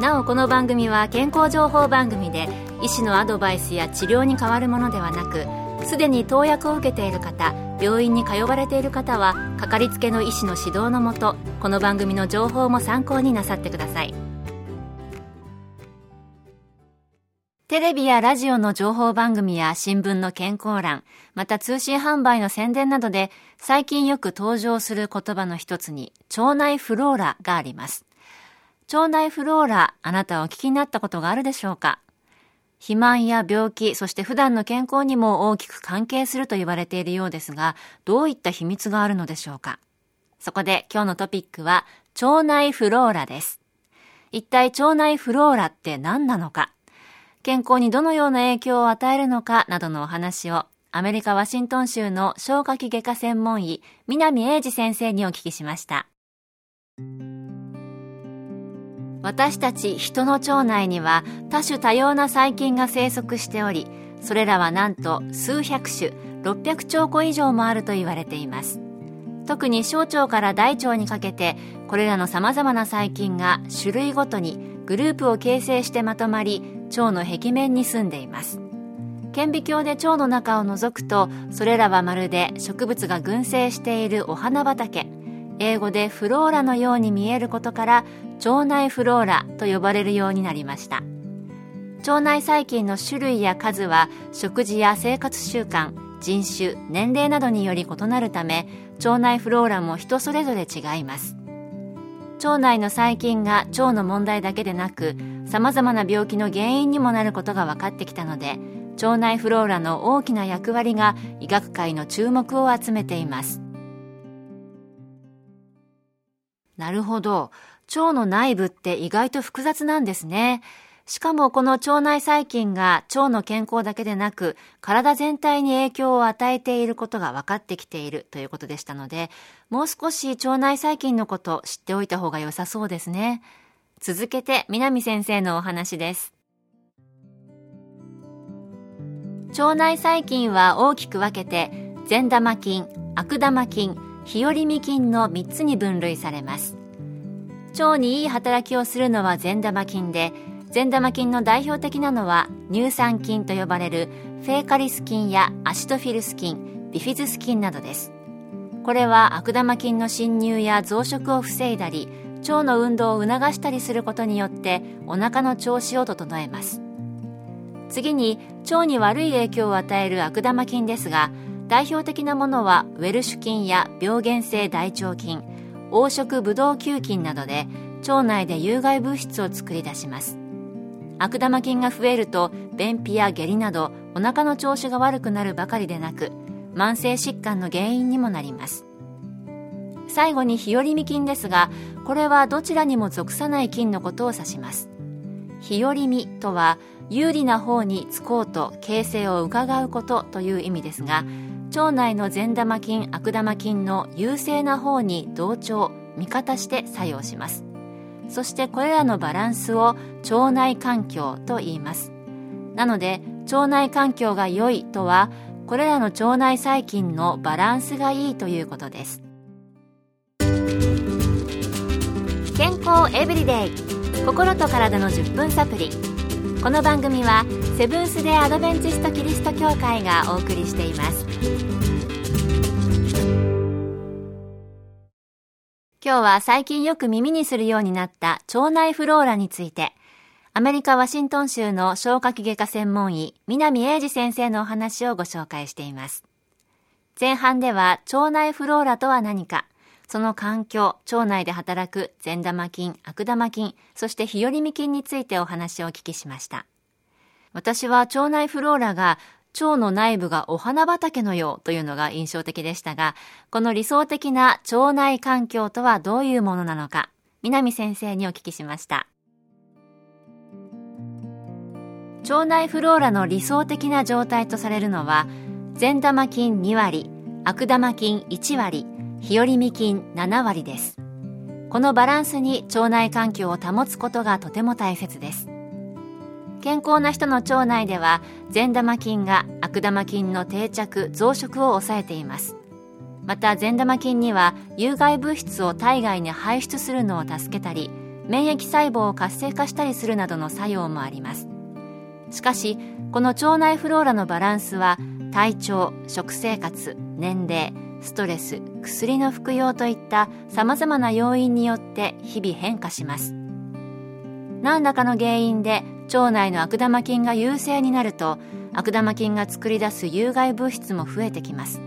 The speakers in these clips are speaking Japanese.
なおこの番組は健康情報番組で医師のアドバイスや治療に変わるものではなくすでに投薬を受けている方病院に通われている方はかかりつけの医師の指導のもとこの番組の情報も参考になさってくださいテレビやラジオの情報番組や新聞の健康欄、また通信販売の宣伝などで最近よく登場する言葉の一つに腸内フローラがあります。腸内フローラ、あなたはお聞きになったことがあるでしょうか？肥満や病気、そして普段の健康にも大きく関係すると言われているようですが、どういった秘密があるのでしょうか？そこで今日のトピックは、腸内フローラです。一体腸内フローラって何なのか？健康にどのような影響を与えるのか？などのお話を、アメリカ・ワシントン州の消化器外科専門医、南英二先生にお聞きしました。私たち人の腸内には多種多様な細菌が生息しておりそれらはなんと数百種600兆個以上もあると言われています。特に小腸から大腸にかけてこれらの様々な細菌が種類ごとにグループを形成してまとまり腸の壁面に住んでいます。顕微鏡で腸の中を覗くとそれらはまるで植物が群生しているお花畑英語でフローラのように見えることから腸内フローラと呼ばれるようになりました。腸内細菌の種類や数は食事や生活習慣人種年齢などにより異なるため腸内フローラも人それぞれ違います。腸内の細菌が腸の問題だけでなく様々な病気の原因にもなることが分かってきたので腸内フローラの大きな役割が医学界の注目を集めています。なるほど腸の内部って意外と複雑なんですね。しかもこの腸内細菌が腸の健康だけでなく体全体に影響を与えていることが分かってきているということでしたのでもう少し腸内細菌のこと知っておいた方が良さそうですね。続けて南先生のお話です。腸内細菌は大きく分けて善玉菌、悪玉菌、日和見菌の3つに分類されます。腸にいい働きをするのは善玉菌で善玉菌の代表的なのは乳酸菌と呼ばれるフェーカリス菌やアシトフィルス菌ビフィズス菌などですこれは悪玉菌の侵入や増殖を防いだり腸の運動を促したりすることによってお腹の調子を整えます次に腸に悪い影響を与える悪玉菌ですが代表的なものはウェルシュ菌や病原性大腸菌黄色ブドウ球菌などで腸内で有害物質を作り出します。悪玉菌が増えると便秘や下痢などお腹の調子が悪くなるばかりでなく慢性疾患の原因にもなります。最後に日和見菌ですがこれはどちらにも属さない菌のことを指します。日和見とは有利な方につこうと形成を伺うことという意味ですが腸内の善玉菌悪玉菌の優勢な方に同調味方して作用します。そしてこれらのバランスを腸内環境と言います。なので腸内環境が良いとはこれらの腸内細菌のバランスがいいということです。健康エブリデイ。心と体の10分サプリ。この番組はセブンス・デ・アドベンチスト・キリスト教会がお送りしています。今日は最近よく耳にするようになった腸内フローラについてアメリカ・ワシントン州の消化器外科専門医南英二先生のお話をご紹介しています前半では腸内フローラとは何かその環境、腸内で働く善玉菌、悪玉菌、そして日和見菌についてお話をお聞きしました。私は腸内フローラが腸の内部がお花畑のようというのが印象的でしたが、この理想的な腸内環境とはどういうものなのか、南先生にお聞きしました。腸内フローラの理想的な状態とされるのは、善玉菌2割悪玉菌1割日和見菌7割ですこのバランスに腸内環境を保つことがとても大切です健康な人の腸内では善玉菌が悪玉菌の定着増殖を抑えています。また善玉菌には有害物質を体外に排出するのを助けたり免疫細胞を活性化したりするなどの作用もあります。しかしこの腸内フローラのバランスは体調食生活年齢ストレス薬の服用といったさまざまな要因によって日々変化します。何らかの原因で腸内の悪玉菌が優勢になると悪玉菌が作り出す有害物質も増えてきます。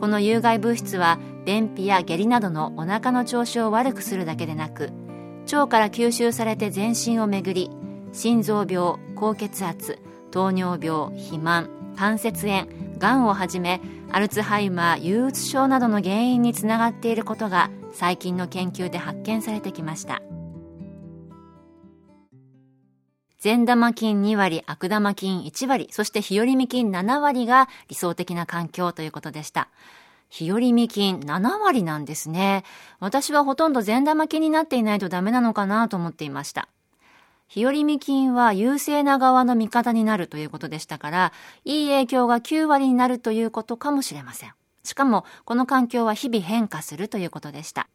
この有害物質は便秘や下痢などのお腹の調子を悪くするだけでなく腸から吸収されて全身を巡り心臓病高血圧糖尿病肥満関節炎がんをはじめアルツハイマー憂鬱症などの原因につながっていることが最近の研究で発見されてきました。善玉菌2割、悪玉菌1割、そして日和見菌7割が理想的な環境ということでした。日和見菌7割なんですね。私はほとんど善玉菌になっていないとダメなのかなと思っていました。日和見菌は優勢な側の味方になるということでしたから、いい影響が9割になるということかもしれません。しかも、この環境は日々変化するということでした。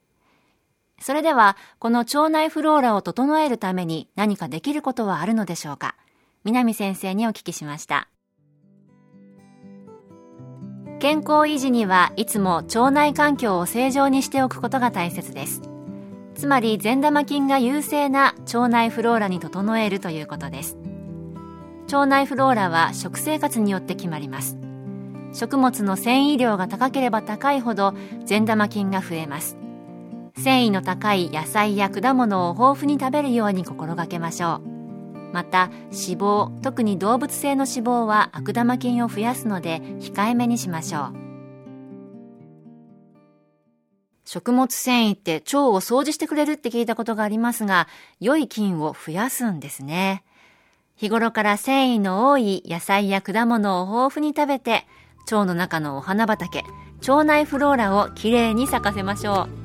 それでは、この腸内フローラを整えるために何かできることはあるのでしょうか？南先生にお聞きしました。健康維持にはいつも腸内環境を正常にしておくことが大切です。つまり善玉菌が優勢な腸内フローラに整えるということです。腸内フローラは食生活によって決まります。食物の繊維量が高ければ高いほど善玉菌が増えます。繊維の高い野菜や果物を豊富に食べるように心がけましょう。また脂肪特に動物性の脂肪は悪玉菌を増やすので控えめにしましょう。食物繊維って腸を掃除してくれるって聞いたことがありますが良い菌を増やすんですね。日頃から繊維の多い野菜や果物を豊富に食べて腸の中のお花畑腸内フローラをきれいに咲かせましょう。